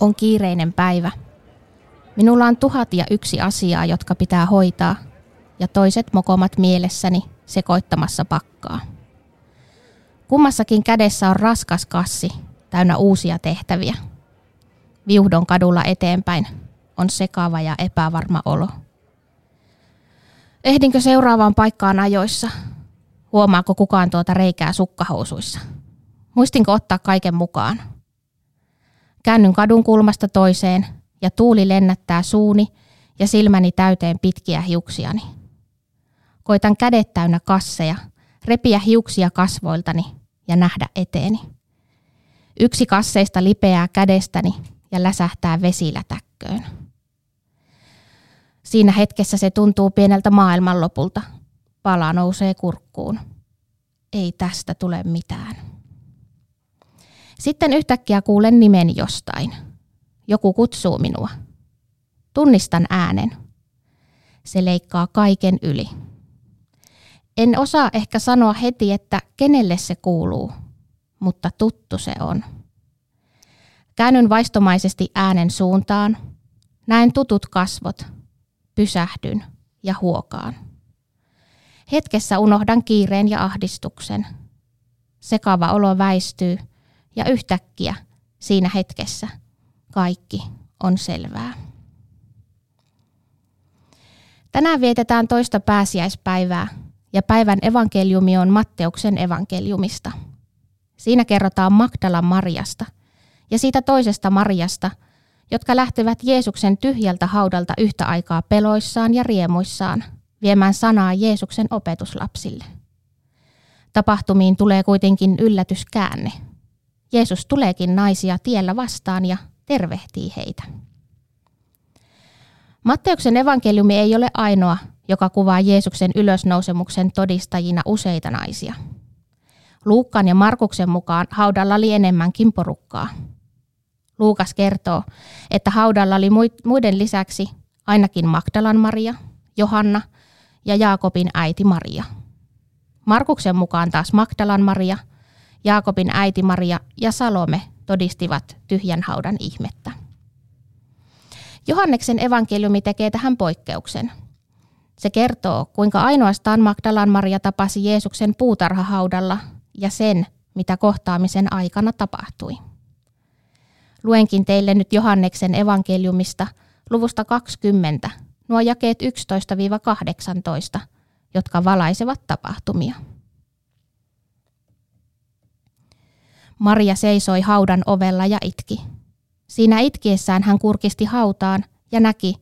On kiireinen päivä. Minulla on tuhat ja yksi asiaa, jotka pitää hoitaa, ja toiset mokomat mielessäni sekoittamassa pakkaa. Kummassakin kädessä on raskas kassi, täynnä uusia tehtäviä. Viuhdon kadulla eteenpäin on sekava ja epävarma olo. Ehdinkö seuraavaan paikkaan ajoissa? Huomaako kukaan tuota reikää sukkahousuissa? Muistinko ottaa kaiken mukaan? Käännyn kadun kulmasta toiseen ja tuuli lennättää suuni ja silmäni täyteen pitkiä hiuksiani. Koitan kädet täynnä kasseja, repiä hiuksia kasvoiltani ja nähdä eteeni. Yksi kasseista lipeää kädestäni ja läsähtää vesilätäkköön. Siinä hetkessä se tuntuu pieneltä maailmanlopulta. Pala nousee kurkkuun. Ei tästä tule mitään. Sitten yhtäkkiä kuulen nimen jostain. Joku kutsuu minua. Tunnistan äänen. Se leikkaa kaiken yli. En osaa ehkä sanoa heti, että kenelle se kuuluu, mutta tuttu se on. Käännyn vaistomaisesti äänen suuntaan. Näen tutut kasvot. Pysähdyn ja huokaan. Hetkessä unohdan kiireen ja ahdistuksen. Sekava olo väistyy ja yhtäkkiä siinä hetkessä kaikki on selvää. Tänään vietetään toista pääsiäispäivää ja päivän evankeliumi on Matteuksen evankeliumista. Siinä kerrotaan Magdalan Mariasta ja siitä toisesta Mariasta, jotka lähtevät Jeesuksen tyhjältä haudalta yhtä aikaa peloissaan ja riemuissaan viemään sanaa Jeesuksen opetuslapsille. Tapahtumiin tulee kuitenkin yllätyskäänne. Jeesus tuleekin naisia tiellä vastaan ja tervehtii heitä. Matteuksen evankeliumi ei ole ainoa, joka kuvaa Jeesuksen ylösnousemuksen todistajina useita naisia. Luukkaan ja Markuksen mukaan haudalla oli enemmänkin porukkaa. Luukas kertoo, että haudalla oli muiden lisäksi ainakin Magdalan Maria, Johanna ja Jaakobin äiti Maria. Markuksen mukaan taas Magdalan Maria, Jaakobin äiti Maria ja Salome todistivat tyhjän haudan ihmettä. Johanneksen evankeliumi tekee tähän poikkeuksen. Se kertoo, kuinka ainoastaan Magdalan Maria tapasi Jeesuksen puutarhahaudalla ja sen, mitä kohtaamisen aikana tapahtui. Luenkin teille nyt Johanneksen evankeliumista luvusta 20, nuo jakeet 11-18, jotka valaisevat tapahtumia. Maria seisoi haudan ovella ja itki. Siinä itkiessään hän kurkisti hautaan ja näki,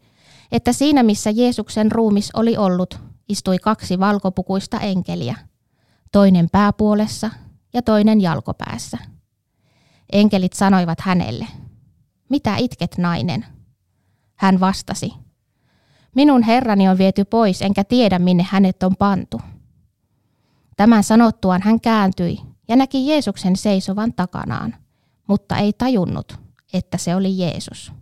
että siinä missä Jeesuksen ruumis oli ollut, istui kaksi valkopukuista enkeliä, toinen pääpuolessa ja toinen jalkopäässä. Enkelit sanoivat hänelle, mitä itket nainen? Hän vastasi, minun herrani on viety pois enkä tiedä minne hänet on pantu. Tämän sanottuaan hän kääntyi ja näki Jeesuksen seisovan takanaan, mutta ei tajunnut, että se oli Jeesus.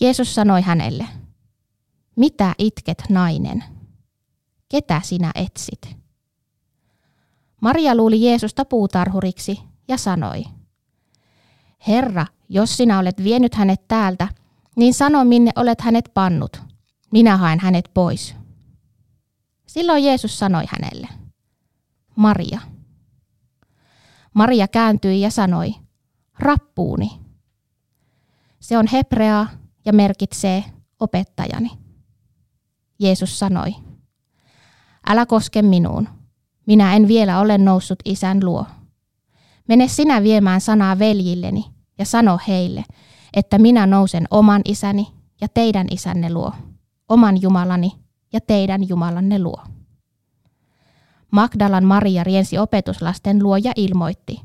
Jeesus sanoi hänelle, mitä itket nainen? Ketä sinä etsit? Maria luuli Jeesusta puutarhuriksi ja sanoi, Herra, jos sinä olet vienyt hänet täältä, niin sano minne olet hänet pannut. Minä haen hänet pois. Silloin Jeesus sanoi hänelle, Maria. Maria kääntyi ja sanoi, rappuuni. Se on hebreaa ja merkitsee opettajani. Jeesus sanoi, älä koske minuun, minä en vielä ole noussut isän luo. Mene sinä viemään sanaa veljilleni ja sano heille, että minä nousen oman isäni ja teidän isänne luo, oman Jumalani ja teidän Jumalanne luo. Magdalan Maria riensi opetuslasten luo ja ilmoitti,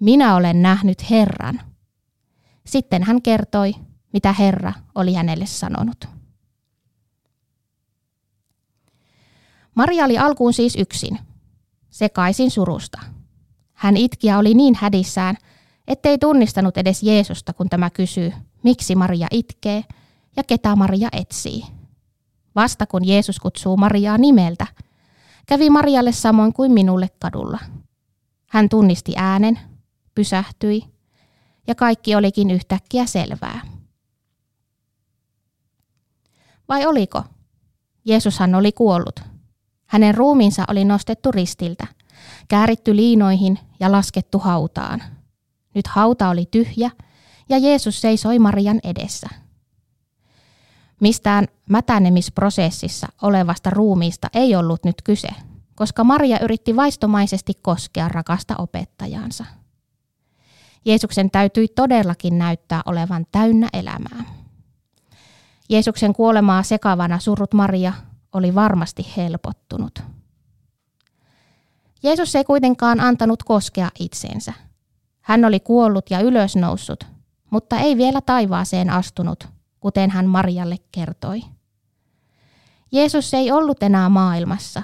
minä olen nähnyt Herran. Sitten hän kertoi, mitä Herra oli hänelle sanonut. Maria oli alkuun siis yksin, sekaisin surusta. Hän itki ja oli niin hädissään, ettei tunnistanut edes Jeesusta, kun tämä kysyy, miksi Maria itkee ja ketä Maria etsii. Vasta kun Jeesus kutsuu Mariaa nimeltä, kävi Marialle samoin kuin minulle kadulla. Hän tunnisti äänen, pysähtyi ja kaikki olikin yhtäkkiä selvää. Vai oliko? Jeesushan oli kuollut. Hänen ruumiinsa oli nostettu ristiltä, kääritty liinoihin ja laskettu hautaan. Nyt hauta oli tyhjä ja Jeesus seisoi Marian edessä. Mistään mätänemisprosessissa olevasta ruumiista ei ollut nyt kyse, koska Maria yritti vaistomaisesti koskea rakasta opettajansa. Jeesuksen täytyi todellakin näyttää olevan täynnä elämää. Jeesuksen kuolemaa sekavana surut Maria oli varmasti helpottunut. Jeesus ei kuitenkaan antanut koskea itseensä. Hän oli kuollut ja ylösnoussut, mutta ei vielä taivaaseen astunut, kuten hän Marialle kertoi. Jeesus ei ollut enää maailmassa,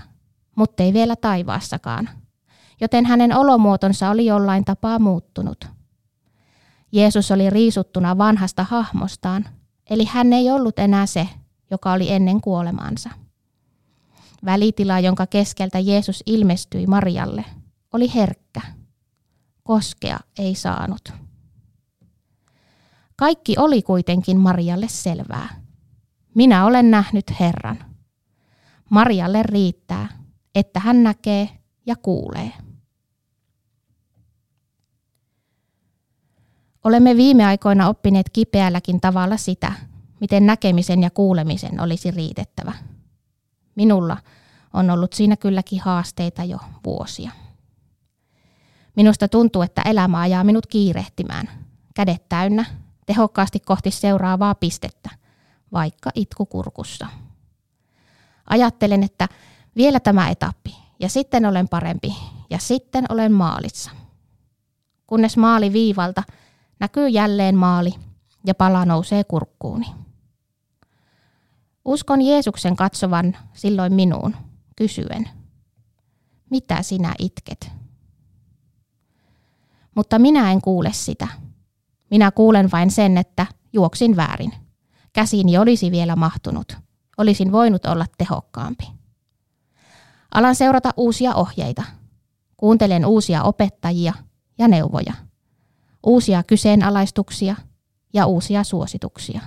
mutta ei vielä taivaassakaan, joten hänen olomuotonsa oli jollain tapaa muuttunut. Jeesus oli riisuttuna vanhasta hahmostaan, eli hän ei ollut enää se, joka oli ennen kuolemaansa. Välitila, jonka keskeltä Jeesus ilmestyi Marialle, oli herkkä. Koskea ei saanut. Kaikki oli kuitenkin Marialle selvää. Minä olen nähnyt Herran. Marialle riittää, että hän näkee ja kuulee. Olemme viime aikoina oppineet kipeälläkin tavalla sitä, miten näkemisen ja kuulemisen olisi riitettävä. Minulla on ollut siinä kylläkin haasteita jo vuosia. Minusta tuntuu, että elämä ajaa minut kiirehtimään, kädet täynnä, tehokkaasti kohti seuraavaa pistettä, vaikka itku kurkussa. Ajattelen, että vielä tämä etappi, ja sitten olen parempi, ja sitten olen maalissa. Kunnes maali viivalta näkyy jälleen maali, ja pala nousee kurkkuuni. Uskon Jeesuksen katsovan silloin minuun, kysyen, mitä sinä itket? Mutta minä en kuule sitä. Minä kuulen vain sen, että juoksin väärin. Käsiini olisi vielä mahtunut. Olisin voinut olla tehokkaampi. Alan seurata uusia ohjeita. Kuuntelen uusia opettajia ja neuvoja. Uusia kyseenalaistuksia ja uusia suosituksia.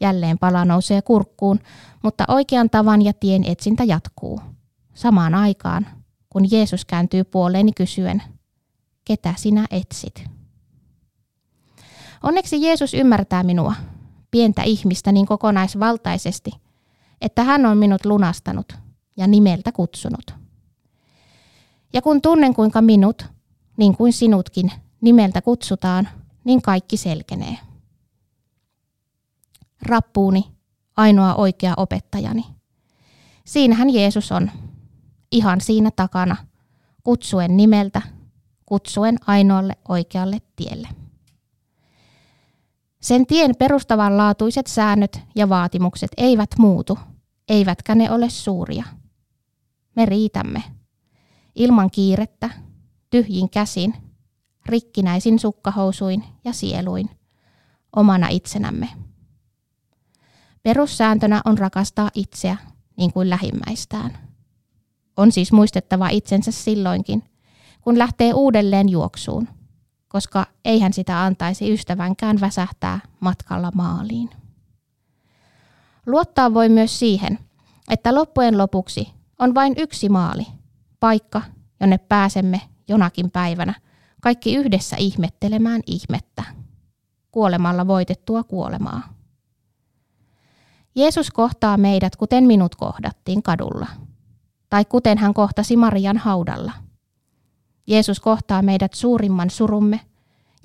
Jälleen pala nousee kurkkuun, mutta oikean tavan ja tien etsintä jatkuu. Samaan aikaan, kun Jeesus kääntyy puoleeni kysyen, ketä sinä etsit? Onneksi Jeesus ymmärtää minua, pientä ihmistä niin kokonaisvaltaisesti, että hän on minut lunastanut ja nimeltä kutsunut. Ja kun tunnen kuinka minut, niin kuin sinutkin, nimeltä kutsutaan, niin kaikki selkenee rappuuni, ainoa oikea opettajani. Siinähän Jeesus on, ihan siinä takana, kutsuen nimeltä, kutsuen ainoalle oikealle tielle. Sen tien perustavanlaatuiset säännöt ja vaatimukset eivät muutu, eivätkä ne ole suuria. Me riitämme. Ilman kiirettä, tyhjin käsin, rikkinäisin sukkahousuin ja sieluin, omana itsenämme. Perussääntönä on rakastaa itseä niin kuin lähimmäistään. On siis muistettava itsensä silloinkin, kun lähtee uudelleen juoksuun, koska eihän sitä antaisi ystävänkään väsähtää matkalla maaliin. Luottaa voi myös siihen, että loppujen lopuksi on vain yksi maali, paikka, jonne pääsemme jonakin päivänä kaikki yhdessä ihmettelemään ihmettä, kuolemalla voitettua kuolemaa. Jeesus kohtaa meidät, kuten minut kohdattiin kadulla, tai kuten hän kohtasi Marian haudalla. Jeesus kohtaa meidät suurimman surumme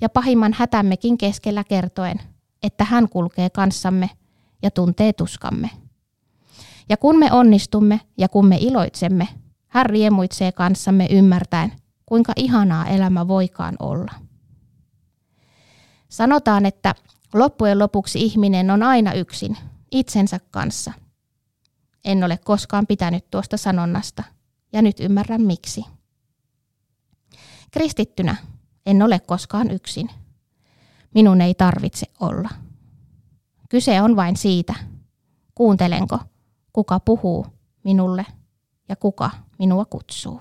ja pahimman hätämmekin keskellä kertoen, että hän kulkee kanssamme ja tuntee tuskamme. Ja kun me onnistumme ja kun me iloitsemme, hän riemuitsee kanssamme ymmärtäen, kuinka ihanaa elämä voikaan olla. Sanotaan, että loppujen lopuksi ihminen on aina yksin, itsensä kanssa. En ole koskaan pitänyt tuosta sanonnasta, ja nyt ymmärrän miksi. Kristittynä en ole koskaan yksin. Minun ei tarvitse olla. Kyse on vain siitä, kuuntelenko, kuka puhuu minulle ja kuka minua kutsuu.